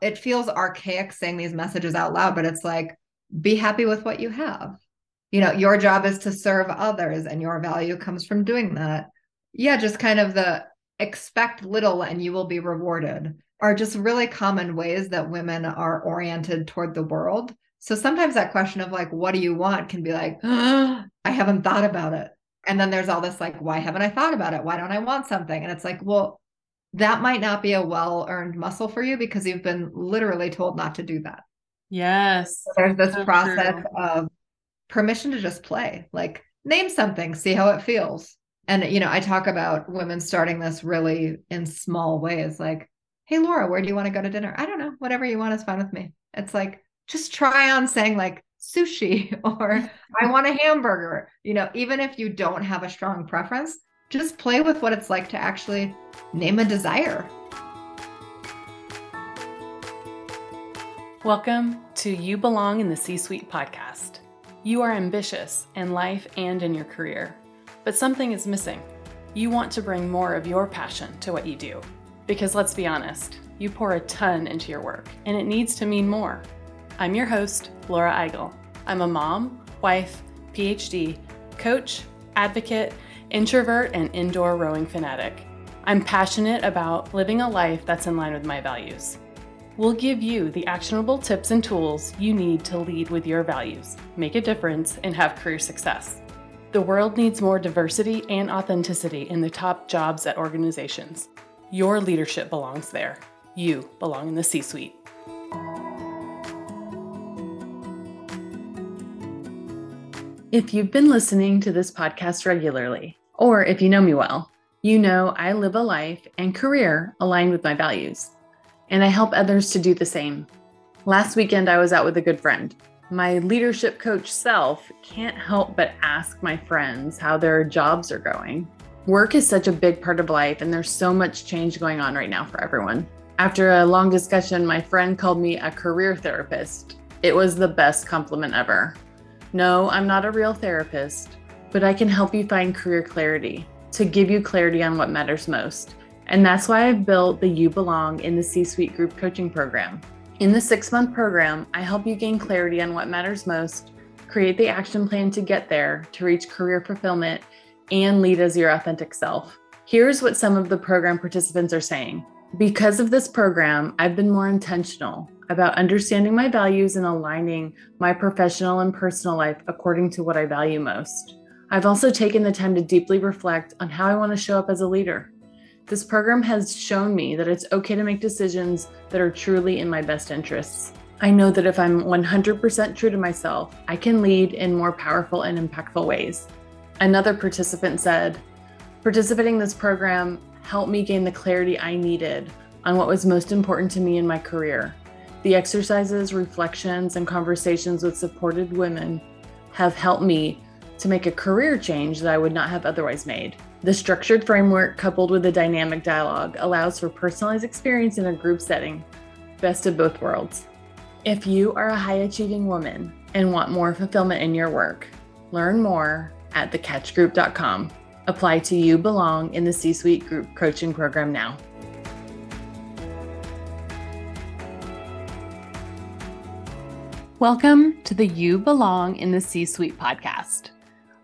it feels archaic saying these messages out loud, but it's like, be happy with what you have. You know, your job is to serve others and your value comes from doing that. Yeah, just kind of the expect little and you will be rewarded are just really common ways that women are oriented toward the world. So sometimes that question of like, what do you want can be like, oh, I haven't thought about it. And then there's all this like, why haven't I thought about it? Why don't I want something? And it's like, well, that might not be a well earned muscle for you because you've been literally told not to do that. Yes. So there's this so process true. of permission to just play, like name something, see how it feels. And, you know, I talk about women starting this really in small ways, like, hey, Laura, where do you want to go to dinner? I don't know. Whatever you want is fine with me. It's like, just try on saying, like, sushi or I want a hamburger. You know, even if you don't have a strong preference, just play with what it's like to actually name a desire. Welcome to You Belong in the C Suite podcast. You are ambitious in life and in your career, but something is missing. You want to bring more of your passion to what you do. Because let's be honest, you pour a ton into your work, and it needs to mean more. I'm your host, Laura Eigel. I'm a mom, wife, PhD, coach, advocate, introvert, and indoor rowing fanatic. I'm passionate about living a life that's in line with my values. We'll give you the actionable tips and tools you need to lead with your values, make a difference, and have career success. The world needs more diversity and authenticity in the top jobs at organizations. Your leadership belongs there. You belong in the C suite. If you've been listening to this podcast regularly, or if you know me well, you know I live a life and career aligned with my values, and I help others to do the same. Last weekend, I was out with a good friend. My leadership coach self can't help but ask my friends how their jobs are going. Work is such a big part of life, and there's so much change going on right now for everyone. After a long discussion, my friend called me a career therapist. It was the best compliment ever. No, I'm not a real therapist, but I can help you find career clarity to give you clarity on what matters most. And that's why I've built the You Belong in the C Suite Group Coaching Program. In the six month program, I help you gain clarity on what matters most, create the action plan to get there to reach career fulfillment, and lead as your authentic self. Here's what some of the program participants are saying. Because of this program, I've been more intentional about understanding my values and aligning my professional and personal life according to what I value most. I've also taken the time to deeply reflect on how I want to show up as a leader. This program has shown me that it's okay to make decisions that are truly in my best interests. I know that if I'm 100% true to myself, I can lead in more powerful and impactful ways. Another participant said, Participating in this program helped me gain the clarity I needed on what was most important to me in my career. The exercises, reflections, and conversations with supported women have helped me to make a career change that I would not have otherwise made. The structured framework, coupled with the dynamic dialogue, allows for personalized experience in a group setting. Best of both worlds. If you are a high achieving woman and want more fulfillment in your work, learn more at thecatchgroup.com. Apply to You Belong in the C Suite Group Coaching Program now. Welcome to the You Belong in the C Suite podcast.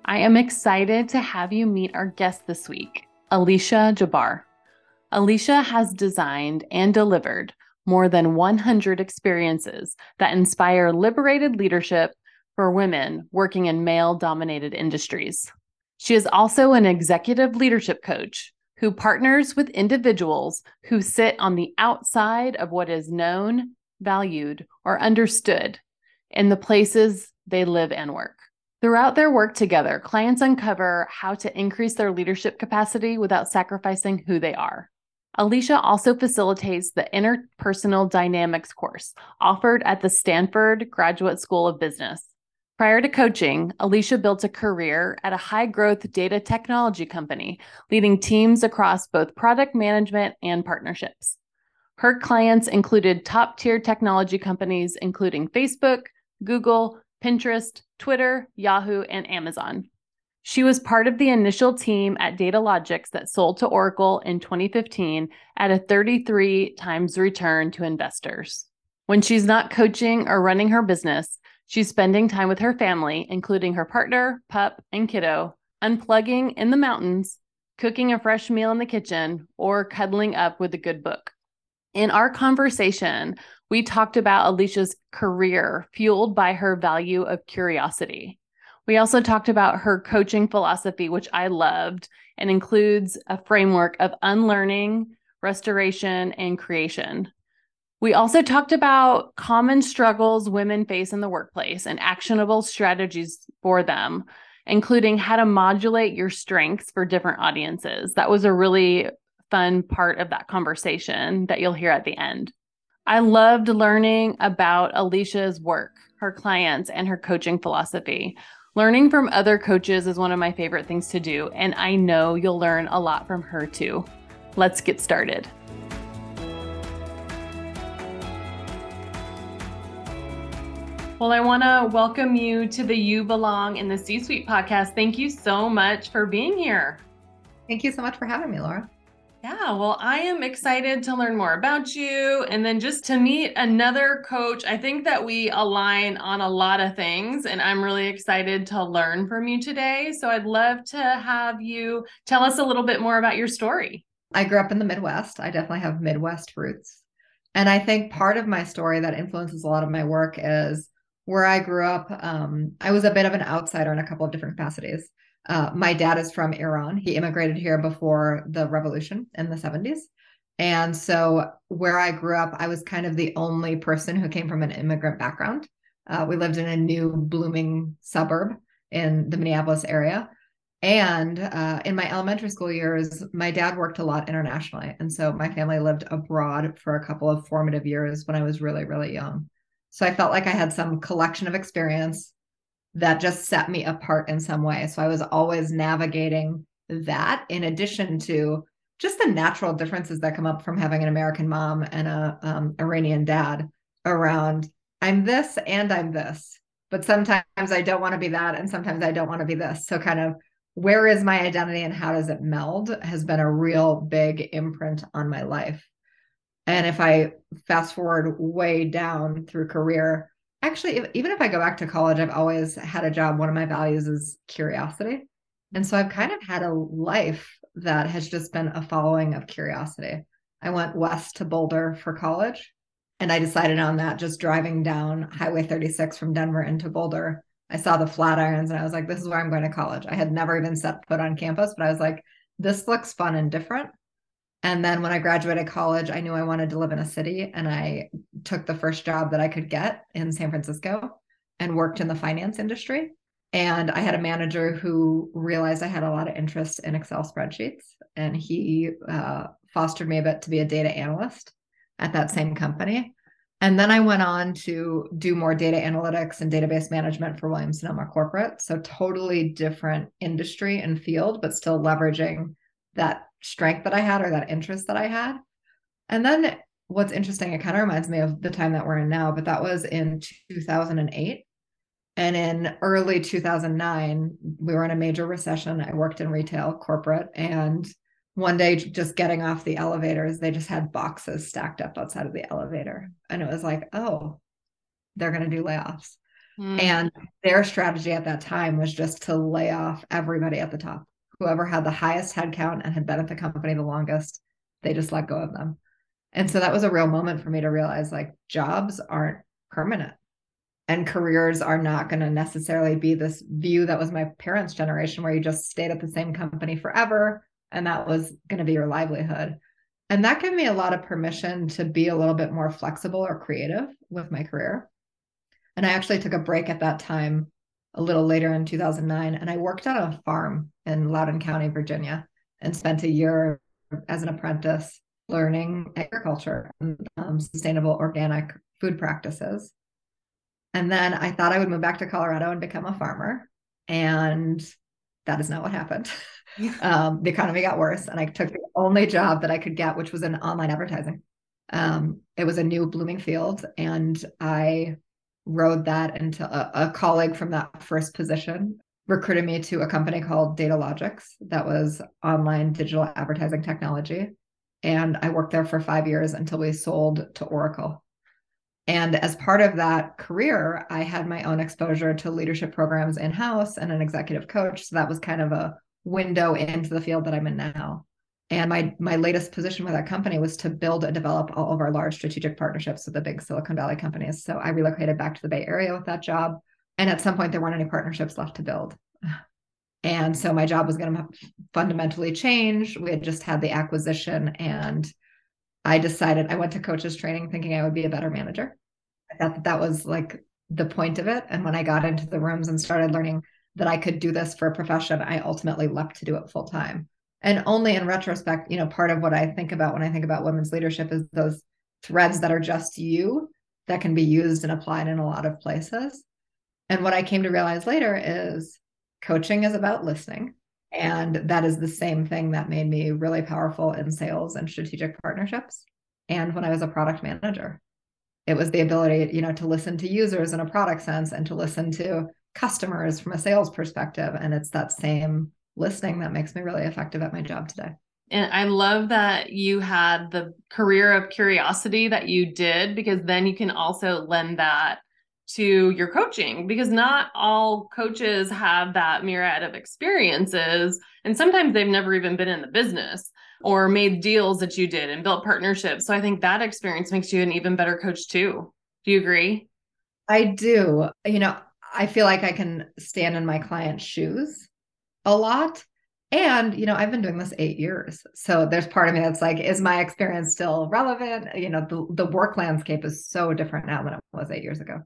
I am excited to have you meet our guest this week, Alicia Jabbar. Alicia has designed and delivered more than 100 experiences that inspire liberated leadership for women working in male dominated industries. She is also an executive leadership coach who partners with individuals who sit on the outside of what is known, valued, or understood in the places they live and work. Throughout their work together, clients uncover how to increase their leadership capacity without sacrificing who they are. Alicia also facilitates the Interpersonal Dynamics course offered at the Stanford Graduate School of Business. Prior to coaching, Alicia built a career at a high growth data technology company, leading teams across both product management and partnerships. Her clients included top tier technology companies, including Facebook, Google, Pinterest, Twitter, Yahoo, and Amazon. She was part of the initial team at Datalogix that sold to Oracle in 2015 at a 33 times return to investors. When she's not coaching or running her business, she's spending time with her family, including her partner, pup, and kiddo, unplugging in the mountains, cooking a fresh meal in the kitchen, or cuddling up with a good book. In our conversation, we talked about Alicia's career fueled by her value of curiosity. We also talked about her coaching philosophy, which I loved and includes a framework of unlearning, restoration, and creation. We also talked about common struggles women face in the workplace and actionable strategies for them, including how to modulate your strengths for different audiences. That was a really fun part of that conversation that you'll hear at the end. I loved learning about Alicia's work, her clients, and her coaching philosophy. Learning from other coaches is one of my favorite things to do, and I know you'll learn a lot from her too. Let's get started. Well, I want to welcome you to the You Belong in the C Suite podcast. Thank you so much for being here. Thank you so much for having me, Laura. Yeah, well, I am excited to learn more about you and then just to meet another coach. I think that we align on a lot of things, and I'm really excited to learn from you today. So I'd love to have you tell us a little bit more about your story. I grew up in the Midwest. I definitely have Midwest roots. And I think part of my story that influences a lot of my work is where I grew up. Um, I was a bit of an outsider in a couple of different capacities. Uh, my dad is from Iran. He immigrated here before the revolution in the 70s. And so, where I grew up, I was kind of the only person who came from an immigrant background. Uh, we lived in a new blooming suburb in the Minneapolis area. And uh, in my elementary school years, my dad worked a lot internationally. And so my family lived abroad for a couple of formative years when I was really, really young. So I felt like I had some collection of experience that just set me apart in some way. So I was always navigating that in addition to just the natural differences that come up from having an American mom and a um, Iranian dad around I'm this and I'm this. But sometimes I don't want to be that and sometimes I don't want to be this. So kind of where is my identity and how does it meld has been a real big imprint on my life. And if I fast forward way down through career, actually even if i go back to college i've always had a job. One of my values is curiosity. And so i've kind of had a life that has just been a following of curiosity. I went west to boulder for college and i decided on that just driving down highway 36 from denver into boulder. I saw the flatirons and i was like this is where i'm going to college. I had never even set foot on campus but i was like this looks fun and different. And then when I graduated college, I knew I wanted to live in a city and I took the first job that I could get in San Francisco and worked in the finance industry. And I had a manager who realized I had a lot of interest in Excel spreadsheets and he uh, fostered me a bit to be a data analyst at that same company. And then I went on to do more data analytics and database management for Williams Sonoma Corporate. So, totally different industry and field, but still leveraging that strength that I had or that interest that I had. And then what's interesting, it kind of reminds me of the time that we're in now, but that was in 2008. And in early 2009, we were in a major recession. I worked in retail, corporate, and one day just getting off the elevators, they just had boxes stacked up outside of the elevator. And it was like, oh, they're going to do layoffs. Mm. And their strategy at that time was just to lay off everybody at the top whoever had the highest headcount and had been at the company the longest, they just let go of them. And so that was a real moment for me to realize like jobs aren't permanent and careers are not going to necessarily be this view that was my parents' generation where you just stayed at the same company forever and that was going to be your livelihood. And that gave me a lot of permission to be a little bit more flexible or creative with my career. And I actually took a break at that time a little later in 2009 and I worked on a farm in Loudoun County, Virginia, and spent a year as an apprentice learning agriculture and um, sustainable organic food practices. And then I thought I would move back to Colorado and become a farmer. And that is not what happened. um, the economy got worse, and I took the only job that I could get, which was in online advertising. Um, it was a new blooming field, and I rode that into a, a colleague from that first position recruited me to a company called Datalogix that was online digital advertising technology. And I worked there for five years until we sold to Oracle. And as part of that career, I had my own exposure to leadership programs in house and an executive coach. So that was kind of a window into the field that I'm in now. And my my latest position with that company was to build and develop all of our large strategic partnerships with the big Silicon Valley companies. So I relocated back to the Bay Area with that job. And at some point, there weren't any partnerships left to build. And so my job was going to fundamentally change. We had just had the acquisition, and I decided I went to coaches training thinking I would be a better manager. I thought that that was like the point of it. And when I got into the rooms and started learning that I could do this for a profession, I ultimately leapt to do it full time. And only in retrospect, you know, part of what I think about when I think about women's leadership is those threads that are just you that can be used and applied in a lot of places. And what I came to realize later is coaching is about listening. And that is the same thing that made me really powerful in sales and strategic partnerships. And when I was a product manager, it was the ability, you know, to listen to users in a product sense and to listen to customers from a sales perspective. And it's that same listening that makes me really effective at my job today. And I love that you had the career of curiosity that you did because then you can also lend that to your coaching because not all coaches have that myriad of experiences and sometimes they've never even been in the business or made deals that you did and built partnerships. So i think that experience makes you an even better coach too. Do you agree? I do. You know i feel like i can stand in my client's shoes a lot. And you know i've been doing this eight years. So there's part of me that's like is my experience still relevant? You know the, the work landscape is so different now than it was eight years ago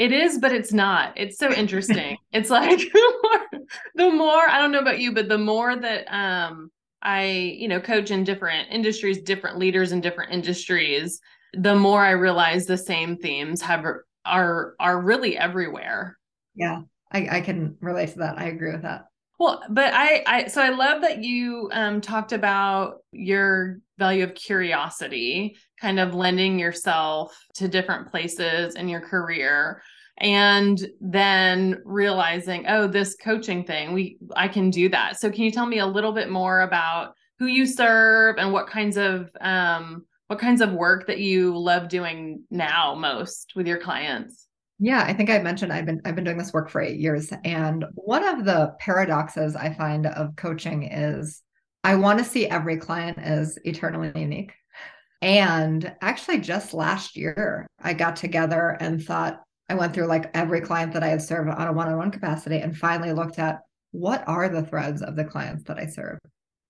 it is, but it's not. It's so interesting. it's like the more, the more I don't know about you, but the more that um I, you know, coach in different industries, different leaders in different industries, the more I realize the same themes have are are really everywhere. Yeah. I, I can relate to that. I agree with that. Well, but I, I, so I love that you um, talked about your value of curiosity, kind of lending yourself to different places in your career, and then realizing, oh, this coaching thing, we, I can do that. So, can you tell me a little bit more about who you serve and what kinds of, um, what kinds of work that you love doing now most with your clients? Yeah, I think I mentioned I've been I've been doing this work for 8 years and one of the paradoxes I find of coaching is I want to see every client as eternally unique. And actually just last year I got together and thought I went through like every client that I had served on a one-on-one capacity and finally looked at what are the threads of the clients that I serve.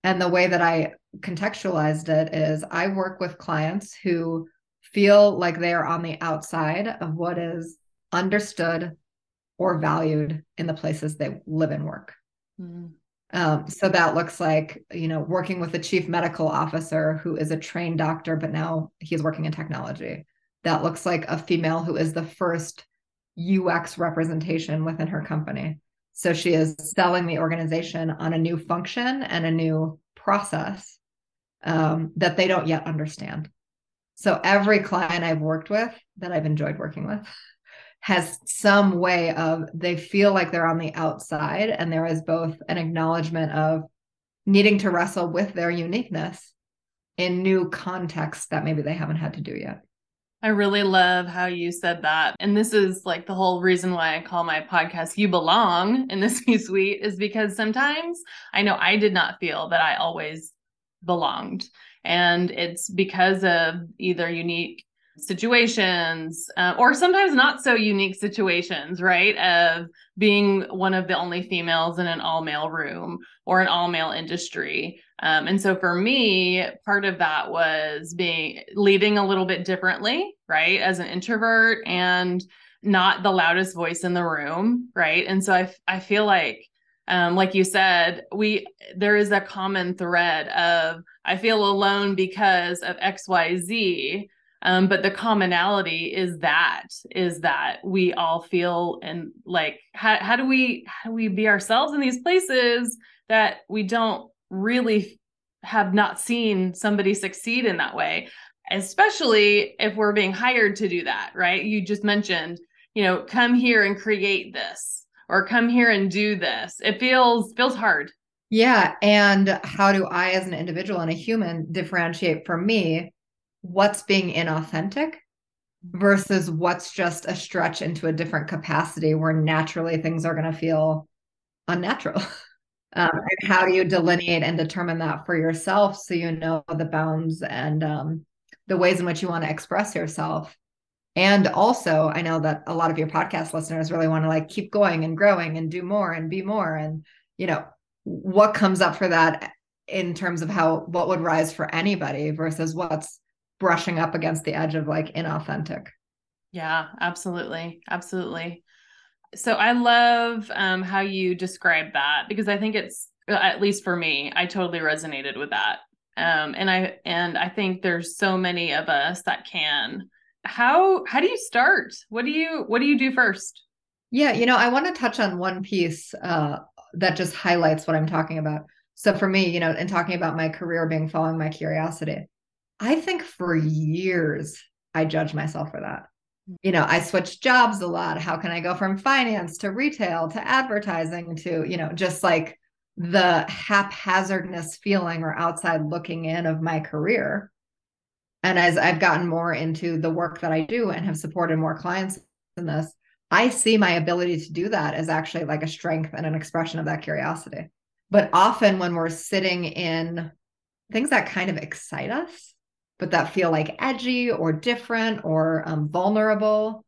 And the way that I contextualized it is I work with clients who feel like they are on the outside of what is understood or valued in the places they live and work. Mm. Um, so that looks like, you know, working with a chief medical officer who is a trained doctor, but now he's working in technology. That looks like a female who is the first UX representation within her company. So she is selling the organization on a new function and a new process um, that they don't yet understand. So every client I've worked with that I've enjoyed working with has some way of they feel like they're on the outside and there is both an acknowledgement of needing to wrestle with their uniqueness in new contexts that maybe they haven't had to do yet. I really love how you said that. And this is like the whole reason why I call my podcast You Belong in the C suite is because sometimes I know I did not feel that I always belonged. And it's because of either unique situations uh, or sometimes not so unique situations right? Of being one of the only females in an all male room or an all male industry. Um, and so for me part of that was being leading a little bit differently right as an introvert and not the loudest voice in the room right? And so i, I feel like um, like you said we there is a common thread of i feel alone because of xyz um, but the commonality is that is that we all feel and like how, how do we how do we be ourselves in these places that we don't really have not seen somebody succeed in that way especially if we're being hired to do that right you just mentioned you know come here and create this or come here and do this. It feels feels hard. Yeah, and how do I as an individual and a human differentiate for me what's being inauthentic versus what's just a stretch into a different capacity where naturally things are going to feel unnatural. Um, and how do you delineate and determine that for yourself so you know the bounds and um, the ways in which you want to express yourself? And also, I know that a lot of your podcast listeners really want to like keep going and growing and do more and be more. And, you know, what comes up for that in terms of how what would rise for anybody versus what's brushing up against the edge of like inauthentic. Yeah, absolutely. Absolutely. So I love um, how you describe that because I think it's uh, at least for me, I totally resonated with that. Um, and I and I think there's so many of us that can. How how do you start? What do you what do you do first? Yeah, you know, I want to touch on one piece uh, that just highlights what I'm talking about. So for me, you know, in talking about my career being following my curiosity, I think for years I judged myself for that you know, I switched jobs a lot. How can I go from finance to retail to advertising to, you know, just like the haphazardness feeling or outside looking in of my career. And as I've gotten more into the work that I do and have supported more clients in this, I see my ability to do that as actually like a strength and an expression of that curiosity. But often when we're sitting in things that kind of excite us, but that feel like edgy or different or um, vulnerable.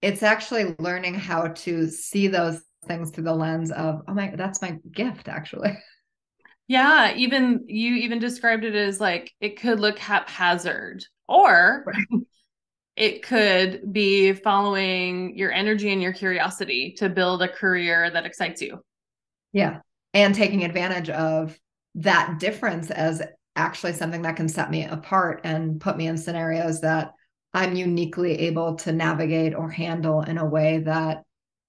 It's actually learning how to see those things through the lens of, oh my, that's my gift, actually. Yeah, even you even described it as like it could look haphazard or right. it could be following your energy and your curiosity to build a career that excites you. Yeah. And taking advantage of that difference as actually something that can set me apart and put me in scenarios that I'm uniquely able to navigate or handle in a way that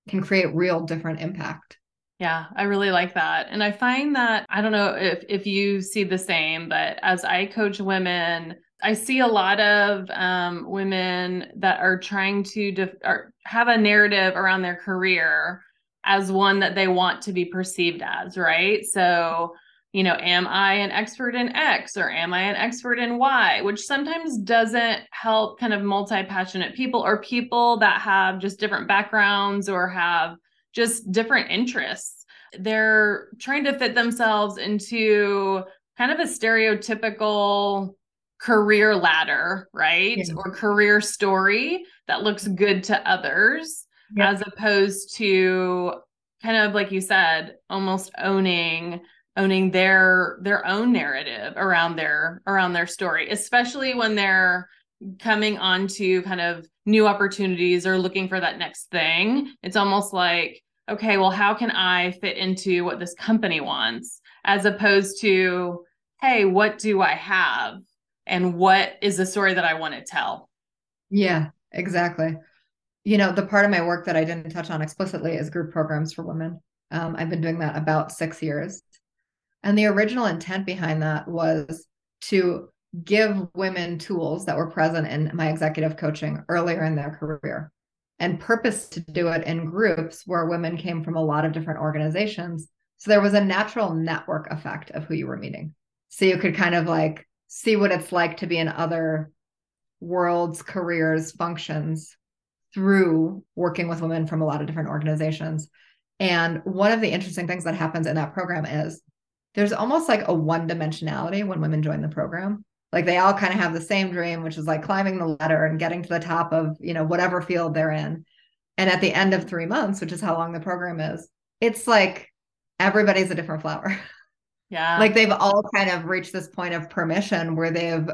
can create real different impact. Yeah, I really like that. And I find that I don't know if if you see the same, but as I coach women, I see a lot of um, women that are trying to def- have a narrative around their career as one that they want to be perceived as, right? So you know, am I an expert in X or am I an expert in Y, which sometimes doesn't help kind of multi passionate people or people that have just different backgrounds or have just different interests. They're trying to fit themselves into kind of a stereotypical career ladder, right? Yeah. Or career story that looks good to others, yeah. as opposed to kind of like you said, almost owning owning their their own narrative around their around their story especially when they're coming onto kind of new opportunities or looking for that next thing. It's almost like okay well how can i fit into what this company wants? As opposed to hey what do i have? And what is the story that i want to tell? Yeah exactly. You know the part of my work that i didn't touch on explicitly is group programs for women. Um, i've been doing that about six years and the original intent behind that was to give women tools that were present in my executive coaching earlier in their career and purpose to do it in groups where women came from a lot of different organizations. So there was a natural network effect of who you were meeting. So you could kind of like see what it's like to be in other worlds, careers, functions through working with women from a lot of different organizations. And one of the interesting things that happens in that program is there's almost like a one dimensionality when women join the program. Like they all kind of have the same dream, which is like climbing the ladder and getting to the top of, you know, whatever field they're in. And at the end of three months, which is how long the program is, it's like everybody's a different flower. Yeah. like they've all kind of reached this point of permission where they've,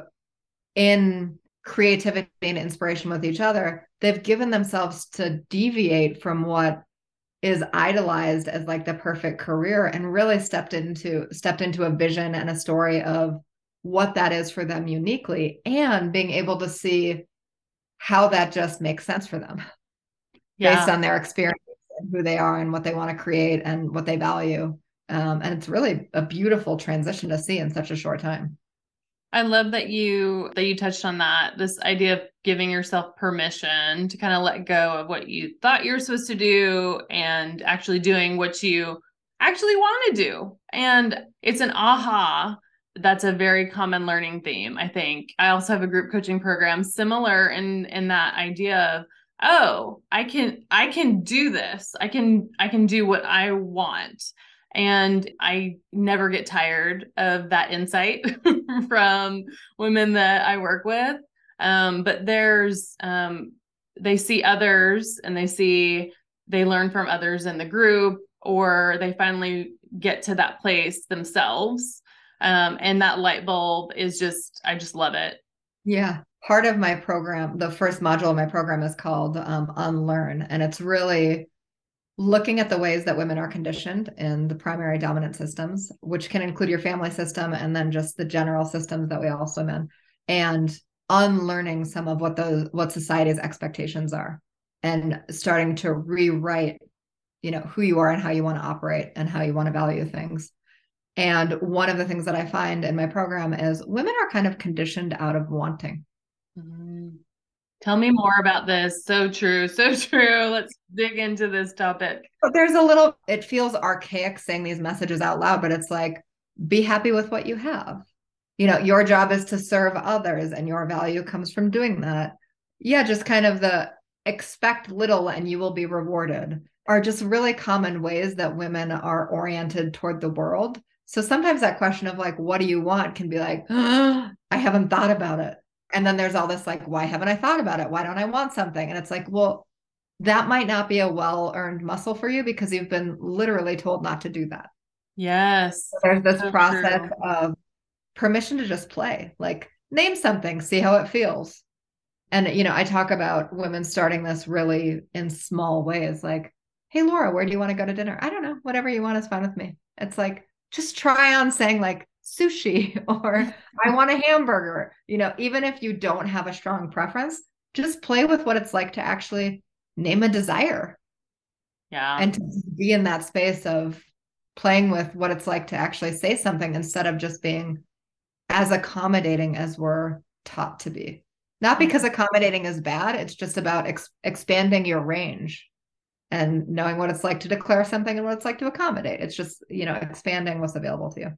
in creativity and inspiration with each other, they've given themselves to deviate from what is idolized as like the perfect career and really stepped into stepped into a vision and a story of what that is for them uniquely and being able to see how that just makes sense for them yeah. based on their experience and who they are and what they want to create and what they value um, and it's really a beautiful transition to see in such a short time I love that you that you touched on that this idea of giving yourself permission to kind of let go of what you thought you were supposed to do and actually doing what you actually want to do. And it's an aha. That's a very common learning theme, I think. I also have a group coaching program similar in in that idea of oh, I can I can do this. I can I can do what I want. And I never get tired of that insight from women that I work with. Um, but there's um, they see others and they see they learn from others in the group or they finally get to that place themselves. Um, and that light bulb is just i just love it. Yeah. Part of my program the first module of my program is called um, unlearn. And it's really looking at the ways that women are conditioned in the primary dominant systems which can include your family system and then just the general systems that we all swim in and unlearning some of what those what society's expectations are and starting to rewrite you know who you are and how you want to operate and how you want to value things. And one of the things that i find in my program is women are kind of conditioned out of wanting. Mm-hmm. tell me more about this. So true so true. Let's dig into this topic. But there's a little it feels archaic saying these messages out loud but it's like be happy with what you have you know your job is to serve others and your value comes from doing that. Yeah just kind of the expect little and you will be rewarded are just really common ways that women are oriented toward the world. So sometimes that question of like what do you want can be like oh, i haven't thought about it. And then there's all this like why haven't i thought about it? Why don't i want something? And it's like well that might not be a well earned muscle for you because you've been literally told not to do that. Yes. So there's this process true. of permission to just play. Like name something see how it feels. And you know i talk about women starting this really in small ways like hey laura where do you want to go to dinner? I don't know whatever you want is fine with me. It's like just try on saying like sushi or i want a hamburger. You know even if you don't have a strong preference just play with what it's like to actually name a desire. Yeah. And to be in that space of playing with what it's like to actually say something instead of just being as accommodating as we're taught to be. Not because accommodating is bad, it's just about ex- expanding your range and knowing what it's like to declare something and what it's like to accommodate. It's just, you know, expanding what's available to you.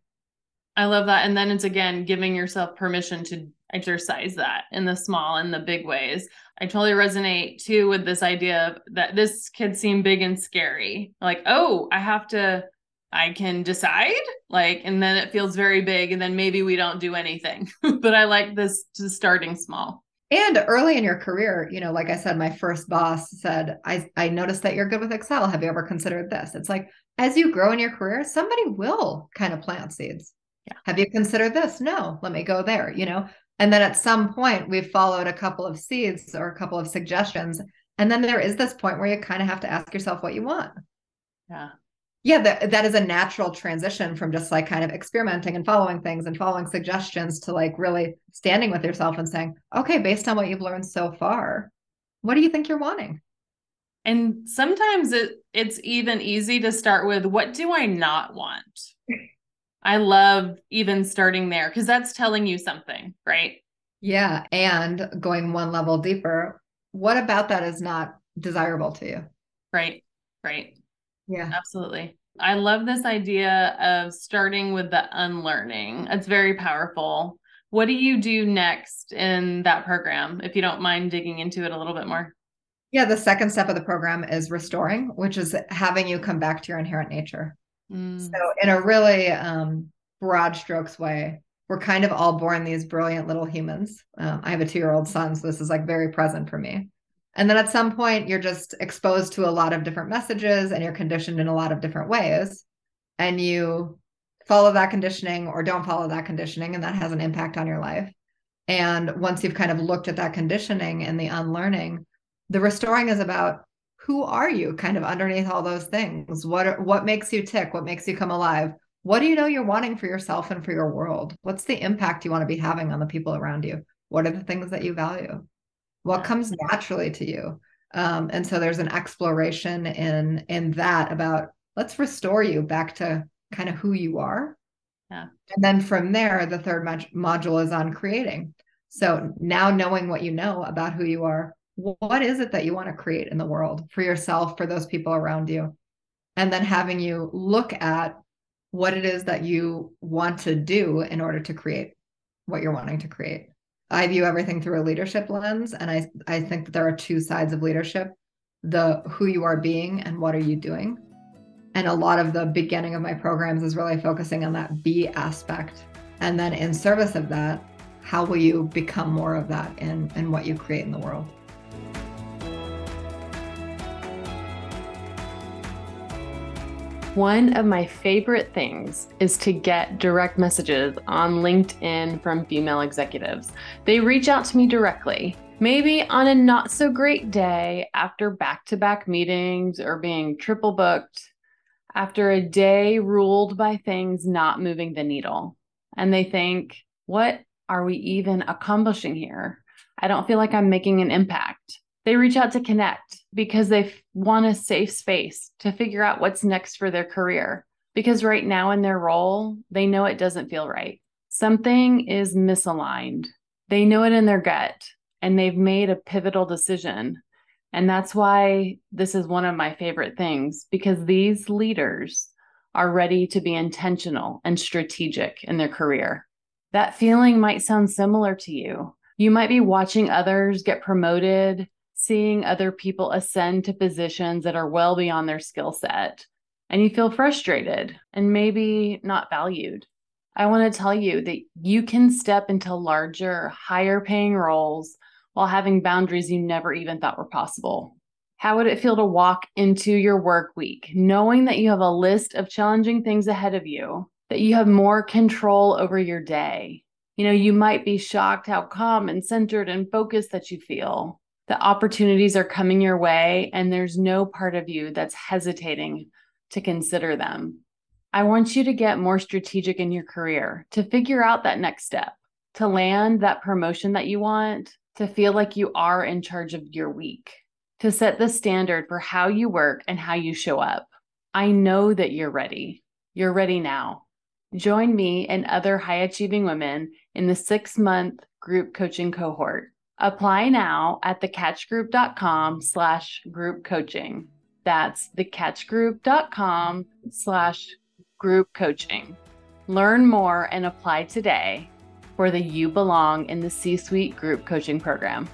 I love that. And then it's again giving yourself permission to exercise that in the small and the big ways. I totally resonate too with this idea that this could seem big and scary. Like, oh, I have to I can decide, like, and then it feels very big, and then maybe we don't do anything. but I like this starting small. And early in your career, you know, like I said, my first boss said, I, I noticed that you're good with Excel. Have you ever considered this? It's like, as you grow in your career, somebody will kind of plant seeds. Yeah. Have you considered this? No, let me go there, you know? And then at some point, we've followed a couple of seeds or a couple of suggestions. And then there is this point where you kind of have to ask yourself what you want. Yeah yeah that, that is a natural transition from just like kind of experimenting and following things and following suggestions to like really standing with yourself and saying okay based on what you've learned so far what do you think you're wanting? And sometimes it it's even easy to start with what do i not want? I love even starting there because that's telling you something right? Yeah and going one level deeper what about that is not desirable to you? Right right yeah. Absolutely. I love this idea of starting with the unlearning. It's very powerful. What do you do next in that program, if you don't mind digging into it a little bit more? Yeah, the second step of the program is restoring, which is having you come back to your inherent nature. Mm. So, in a really um, broad strokes way, we're kind of all born these brilliant little humans. Um, I have a two year old son, so this is like very present for me. And then at some point, you're just exposed to a lot of different messages and you're conditioned in a lot of different ways. And you follow that conditioning or don't follow that conditioning, and that has an impact on your life. And once you've kind of looked at that conditioning and the unlearning, the restoring is about who are you kind of underneath all those things? What are, what makes you tick? What makes you come alive? What do you know you're wanting for yourself and for your world? What's the impact you want to be having on the people around you? What are the things that you value? What comes naturally to you. Um, and so there's an exploration in in that about let's restore you back to kind of who you are. Yeah. And then from there the third mod- module is on creating. So now knowing what you know about who you are, what is it that you want to create in the world for yourself, for those people around you? And then having you look at what it is that you want to do in order to create what you're wanting to create. I view everything through a leadership lens. And I, I think that there are two sides of leadership the who you are being and what are you doing. And a lot of the beginning of my programs is really focusing on that be aspect. And then in service of that, how will you become more of that in, in what you create in the world? One of my favorite things is to get direct messages on LinkedIn from female executives. They reach out to me directly, maybe on a not so great day after back to back meetings or being triple booked, after a day ruled by things not moving the needle. And they think, what are we even accomplishing here? I don't feel like I'm making an impact. They reach out to connect because they want a safe space to figure out what's next for their career. Because right now in their role, they know it doesn't feel right. Something is misaligned. They know it in their gut and they've made a pivotal decision. And that's why this is one of my favorite things because these leaders are ready to be intentional and strategic in their career. That feeling might sound similar to you. You might be watching others get promoted seeing other people ascend to positions that are well beyond their skill set and you feel frustrated and maybe not valued. I want to tell you that you can step into larger, higher paying roles while having boundaries you never even thought were possible. How would it feel to walk into your work week knowing that you have a list of challenging things ahead of you, that you have more control over your day? You know, you might be shocked how calm and centered and focused that you feel the opportunities are coming your way and there's no part of you that's hesitating to consider them. I want you to get more strategic in your career, to figure out that next step, to land that promotion that you want, to feel like you are in charge of your week, to set the standard for how you work and how you show up. I know that you're ready. You're ready now. Join me and other high achieving women in the six month group coaching cohort. Apply now at thecatchgroup.com slash group coaching. That's thecatchgroup.com slash group coaching. Learn more and apply today for the You Belong in the C Suite group coaching program.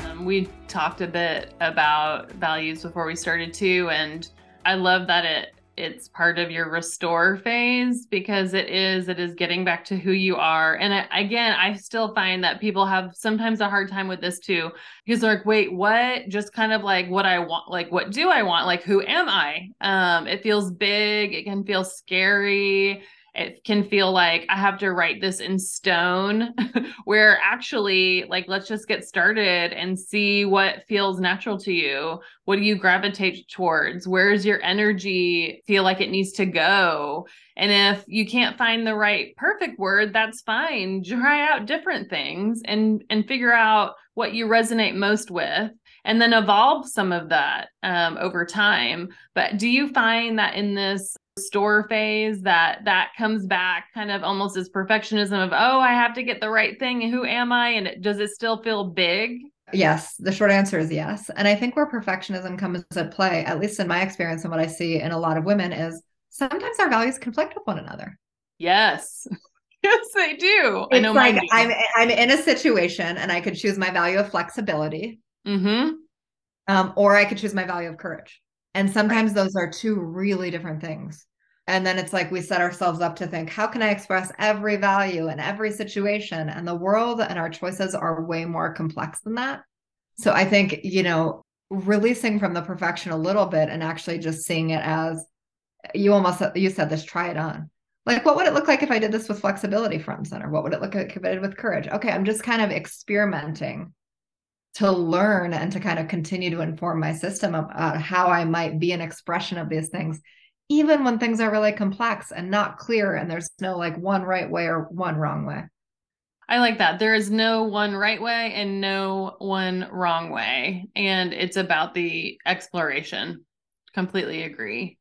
Um, we talked a bit about values before we started too, and I love that it it's part of your restore phase because it is it is getting back to who you are. And I, again i still find that people have sometimes a hard time with this too because they're like wait what? Just kind of like what i want like what do i want? Like who am i? Um it feels big. It can feel scary it can feel like I have to write this in stone, where actually, like, let's just get started and see what feels natural to you. What do you gravitate towards? Where's your energy feel like it needs to go? And if you can't find the right perfect word, that's fine. Try out different things and and figure out what you resonate most with and then evolve some of that um, over time. But do you find that in this store phase that that comes back kind of almost as perfectionism of oh i have to get the right thing who am i? And it, does it still feel big? Yes the short answer is yes. And i think where perfectionism comes at play at least in my experience and what i see in a lot of women is sometimes our values conflict with one another. Yes. Yes they do. It's i know like i'm i'm in a situation and i could choose my value of flexibility. Mm-hmm. um, or i could choose my value of courage and sometimes those are two really different things. And then it's like we set ourselves up to think, how can I express every value in every situation? And the world and our choices are way more complex than that. So I think, you know, releasing from the perfection a little bit and actually just seeing it as you almost you said this try it on like what would it look like if i did this with flexibility front center what would it look like if i did with courage okay i'm just kind of experimenting to learn and to kind of continue to inform my system about how I might be an expression of these things, even when things are really complex and not clear and there's no like one right way or one wrong way. I like that. There is no one right way and no one wrong way. And it's about the exploration. Completely agree.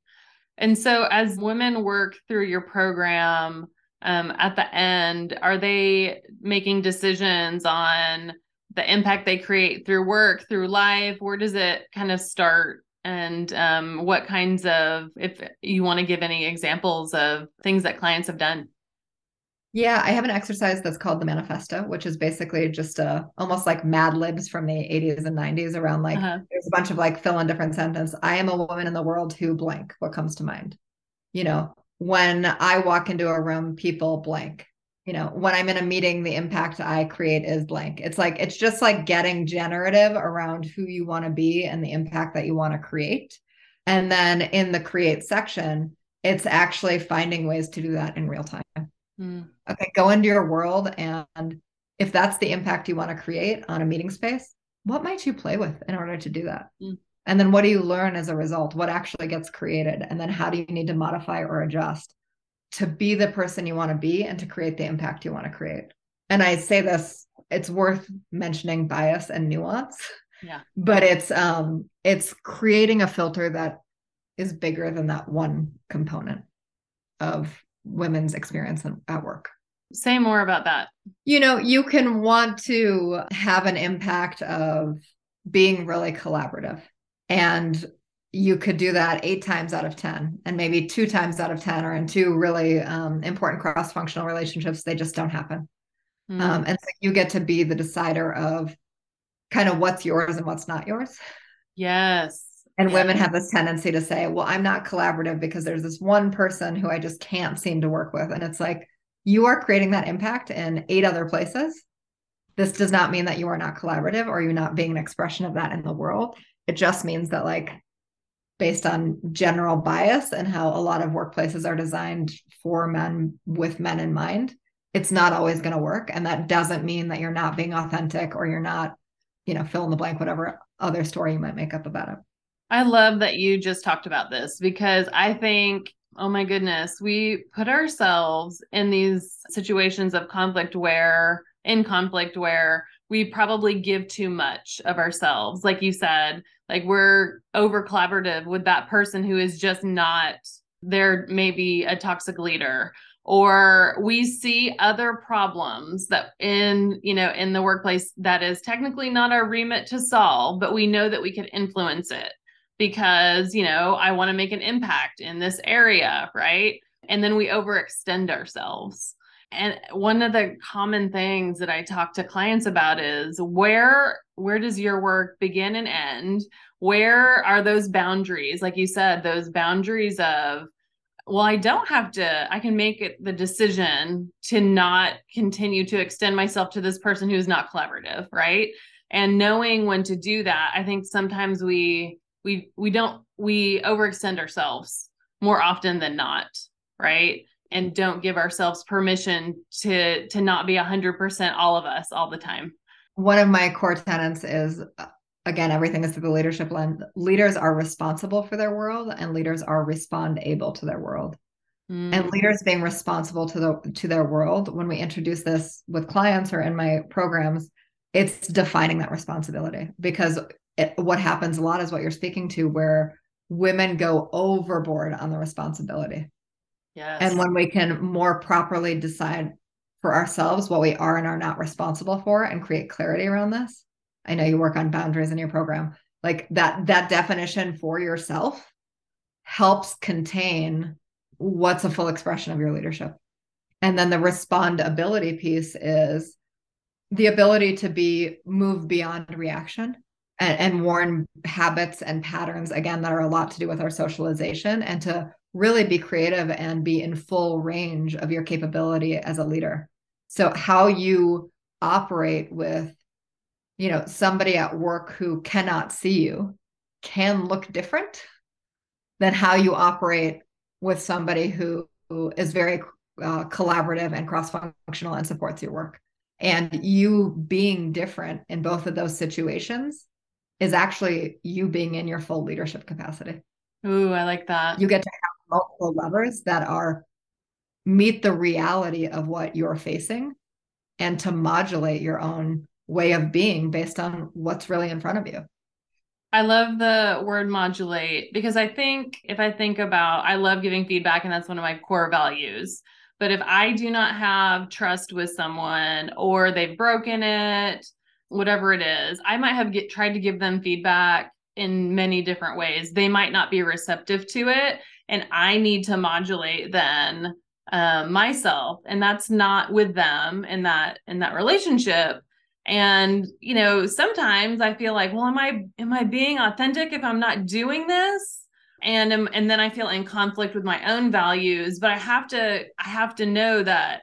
And so, as women work through your program, um, at the end, are they making decisions on the impact they create through work, through life? Where does it kind of start? And um, what kinds of, if you want to give any examples of things that clients have done? Yeah, I have an exercise that's called the manifesto, which is basically just a almost like Mad Libs from the 80s and 90s around like uh-huh. there's a bunch of like fill in different sentence. I am a woman in the world who blank. What comes to mind? You know, when I walk into a room, people blank. You know, when I'm in a meeting, the impact I create is blank. It's like it's just like getting generative around who you want to be and the impact that you want to create. And then in the create section, it's actually finding ways to do that in real time. Mm. Okay, go into your world. And if that's the impact you want to create on a meeting space, what might you play with in order to do that? Mm. And then what do you learn as a result? What actually gets created? And then how do you need to modify or adjust to be the person you want to be and to create the impact you want to create? And I say this, it's worth mentioning bias and nuance. Yeah. But it's um it's creating a filter that is bigger than that one component of women's experience at work. Say more about that. You know, you can want to have an impact of being really collaborative. And you could do that eight times out of 10, and maybe two times out of 10 are in two really um, important cross functional relationships. They just don't happen. Mm. Um, and so you get to be the decider of kind of what's yours and what's not yours. Yes. And women have this tendency to say, well, I'm not collaborative because there's this one person who I just can't seem to work with. And it's like, you are creating that impact in eight other places. This does not mean that you are not collaborative or you're not being an expression of that in the world. It just means that, like, based on general bias and how a lot of workplaces are designed for men with men in mind, it's not always going to work. And that doesn't mean that you're not being authentic or you're not, you know, fill in the blank, whatever other story you might make up about it. I love that you just talked about this because I think, oh my goodness, we put ourselves in these situations of conflict where, in conflict where we probably give too much of ourselves. Like you said, like we're over collaborative with that person who is just not, they're maybe a toxic leader or we see other problems that in you know in the workplace that is technically not our remit to solve but we know that we can influence it because, you know, I want to make an impact in this area, right? And then we overextend ourselves. And one of the common things that I talk to clients about is where where does your work begin and end? Where are those boundaries? Like you said, those boundaries of well, I don't have to, I can make it the decision to not continue to extend myself to this person who's not collaborative, right? And knowing when to do that, I think sometimes we we we don't we overextend ourselves more often than not right and don't give ourselves permission to to not be 100% all of us all the time one of my core tenets is again everything is through the leadership lens leaders are responsible for their world and leaders are respond able to their world mm. and leaders being responsible to the to their world when we introduce this with clients or in my programs it's defining that responsibility because it, what happens a lot is what you're speaking to, where women go overboard on the responsibility. Yes. And when we can more properly decide for ourselves what we are and are not responsible for and create clarity around this. I know you work on boundaries in your program. Like that that definition for yourself helps contain what's a full expression of your leadership. And then the respondability piece is the ability to be moved beyond reaction and, and worn habits and patterns again that are a lot to do with our socialization and to really be creative and be in full range of your capability as a leader so how you operate with you know somebody at work who cannot see you can look different than how you operate with somebody who, who is very uh, collaborative and cross-functional and supports your work and you being different in both of those situations is actually you being in your full leadership capacity. Ooh, I like that. You get to have multiple levers that are meet the reality of what you're facing and to modulate your own way of being based on what's really in front of you. I love the word modulate because I think if I think about, I love giving feedback and that's one of my core values. But if I do not have trust with someone or they've broken it, whatever it is, I might have get, tried to give them feedback in many different ways. They might not be receptive to it. And I need to modulate then uh, myself. And that's not with them in that in that relationship. And you know sometimes i feel like well am i am i being authentic if i'm not doing this? And am, and then i feel in conflict with my own values but i have to i have to know that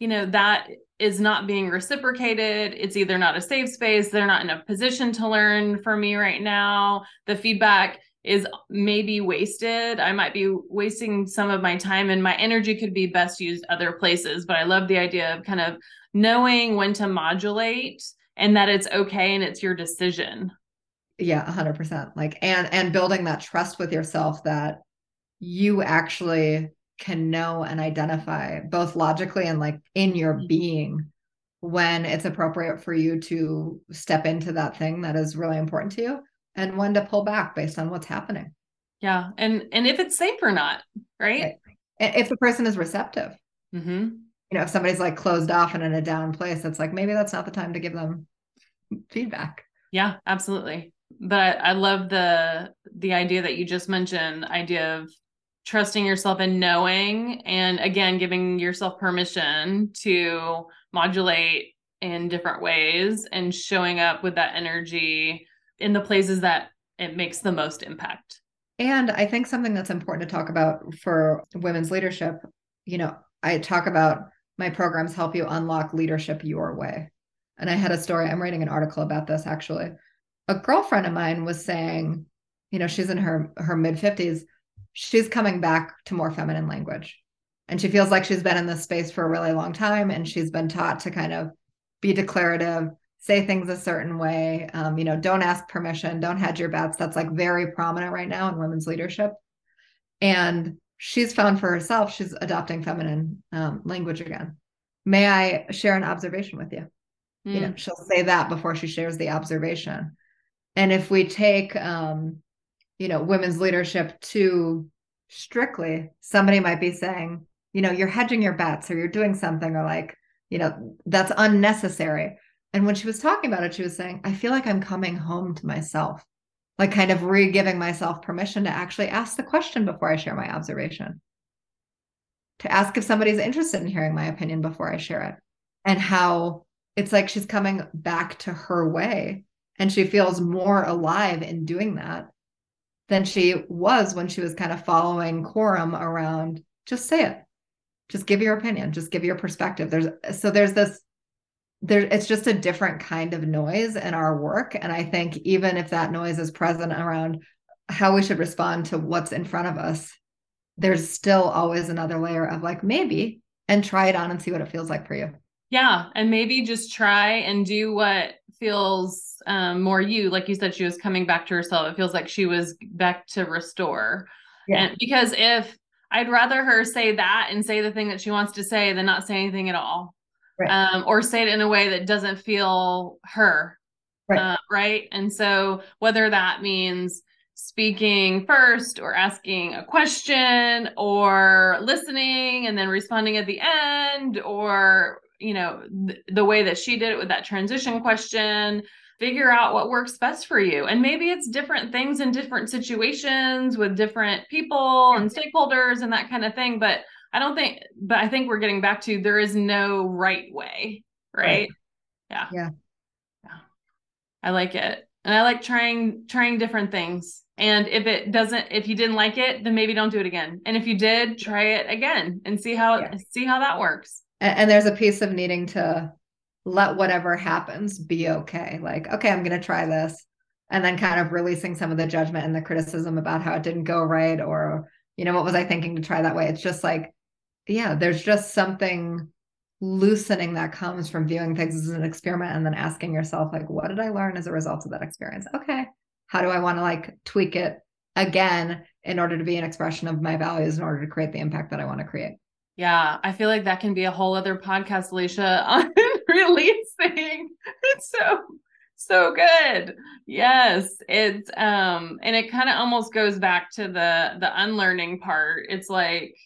you know that is not being reciprocated. It's either not a safe space. They're not in a position to learn from me right now. The feedback is maybe wasted. I might be wasting some of my time and my energy could be best used other places but i love the idea of kind of knowing when to modulate and that it's okay and it's your decision. Yeah 100% like and and building that trust with yourself that you actually can know and identify both logically and like in your mm-hmm. being when it's appropriate for you to step into that thing that is really important to you and when to pull back based on what's happening yeah and and if it's safe or not right, right. if the person is receptive mm-hmm you know, if somebody's like closed off and in a down place, it's like maybe that's not the time to give them feedback. Yeah, absolutely. But I, I love the the idea that you just mentioned, idea of trusting yourself and knowing and again giving yourself permission to modulate in different ways and showing up with that energy in the places that it makes the most impact. And I think something that's important to talk about for women's leadership, you know, I talk about my programs help you unlock leadership your way. And I had a story, I'm writing an article about this actually. A girlfriend of mine was saying, you know, she's in her her mid 50s, she's coming back to more feminine language. And she feels like she's been in this space for a really long time and she's been taught to kind of be declarative, say things a certain way, um, you know, don't ask permission, don't hedge your bets. That's like very prominent right now in women's leadership. And she's found for herself she's adopting feminine um, language again may i share an observation with you mm. you know hmm. she'll say that before she shares the observation and if we take um, you know women's leadership too strictly somebody might be saying you know you're hedging your bets or you're doing something or like you know that's unnecessary and when she was talking about it she was saying i feel like i'm coming home to myself like kind of re giving myself permission to actually ask the question before I share my observation, to ask if somebody's interested in hearing my opinion before I share it, and how it's like she's coming back to her way and she feels more alive in doing that than she was when she was kind of following quorum around just say it. Just give your opinion. Just give your perspective. There's so there's this there it's just a different kind of noise in our work. And i think even if that noise is present around how we should respond to what's in front of us there's still always another layer of like maybe and try it on and see what it feels like for you. Yeah. And maybe just try and do what feels um, more you. Like you said she was coming back to herself. It feels like she was back to restore. Yeah. and because if i'd rather her say that and say the thing that she wants to say than not say anything at all right. um, or say it in a way that doesn't feel her right. Uh, right and so whether that means speaking first or asking a question or listening and then responding at the end or you know th- the way that she did it with that transition question figure out what works best for you and maybe it's different things in different situations with different people and stakeholders and that kind of thing but I don't think, but I think we're getting back to there is no right way, right? right. Yeah. Yeah. Yeah. I like it. And I like trying trying different things. And if it doesn't, if you didn't like it, then maybe don't do it again. And if you did, try it again and see how yeah. see how that works. And, and there's a piece of needing to let whatever happens be okay. Like, okay, I'm gonna try this. And then kind of releasing some of the judgment and the criticism about how it didn't go right or, you know, what was I thinking to try that way? It's just like yeah, there's just something loosening that comes from viewing things as an experiment and then asking yourself, like, what did I learn as a result of that experience? Okay, how do I want to like tweak it again in order to be an expression of my values in order to create the impact that I want to create? Yeah, I feel like that can be a whole other podcast, Alicia, on releasing. It's so so good. Yes, it's um and it kind of almost goes back to the the unlearning part. It's like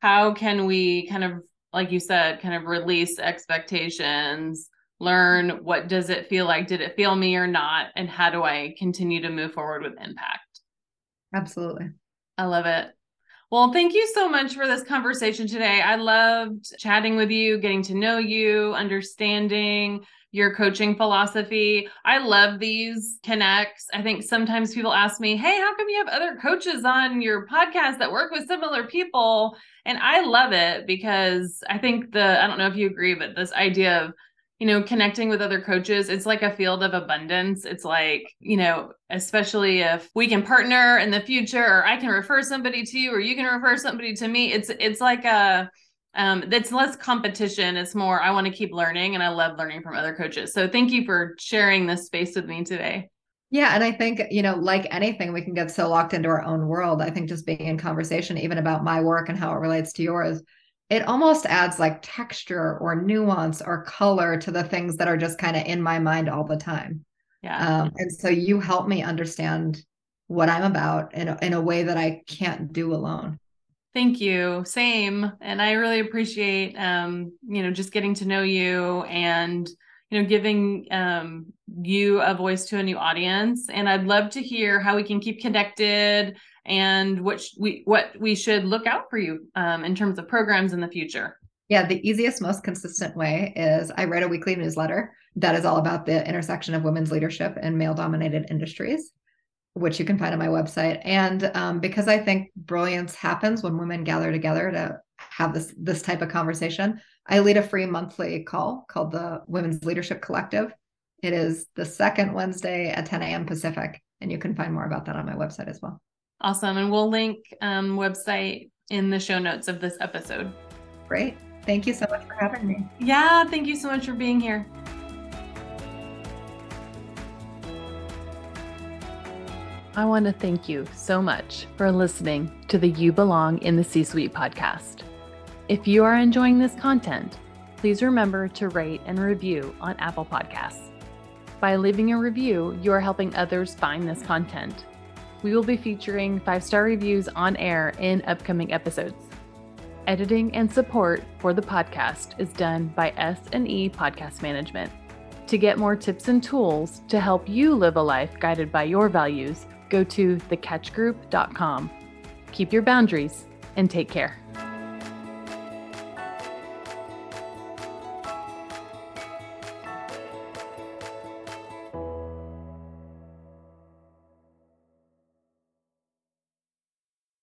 how can we kind of like you said kind of release expectations, learn what does it feel like? Did it feel me or not? And how do I continue to move forward with impact? Absolutely. I love it. Well, thank you so much for this conversation today. I loved chatting with you, getting to know you, understanding your coaching philosophy. I love these connects. I think sometimes people ask me, Hey, how come you have other coaches on your podcast that work with similar people? And I love it because I think the, I don't know if you agree, but this idea of, you know, connecting with other coaches, it's like a field of abundance. It's like, you know, especially if we can partner in the future or I can refer somebody to you or you can refer somebody to me. It's it's like a um, that's less competition. It's more, I want to keep learning and I love learning from other coaches. So thank you for sharing this space with me today. Yeah. And I think, you know, like anything, we can get so locked into our own world. I think just being in conversation, even about my work and how it relates to yours, it almost adds like texture or nuance or color to the things that are just kind of in my mind all the time. Yeah. Um, and so you help me understand what I'm about in a, in a way that I can't do alone. Thank you. Same. And I really appreciate um, you know, just getting to know you and you know, giving um you a voice to a new audience. And I'd love to hear how we can keep connected and what sh- we what we should look out for you um in terms of programs in the future. Yeah, the easiest, most consistent way is I write a weekly newsletter that is all about the intersection of women's leadership and male dominated industries which you can find on my website. And um, because I think brilliance happens when women gather together to have this this type of conversation, I lead a free monthly call called the Women's Leadership Collective. It is the second Wednesday at 10 a.m. Pacific, and you can find more about that on my website as well. Awesome, and we'll link um, website in the show notes of this episode. Great. Thank you so much for having me. Yeah, thank you so much for being here. I want to thank you so much for listening to the You Belong in the C Suite podcast. If you are enjoying this content, please remember to rate and review on Apple Podcasts. By leaving a review, you are helping others find this content. We will be featuring five star reviews on air in upcoming episodes. Editing and support for the podcast is done by S&E Podcast Management. To get more tips and tools to help you live a life guided by your values, go to thecatchgroup.com. Keep your boundaries and take care.